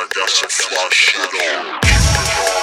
I got some fly shit on.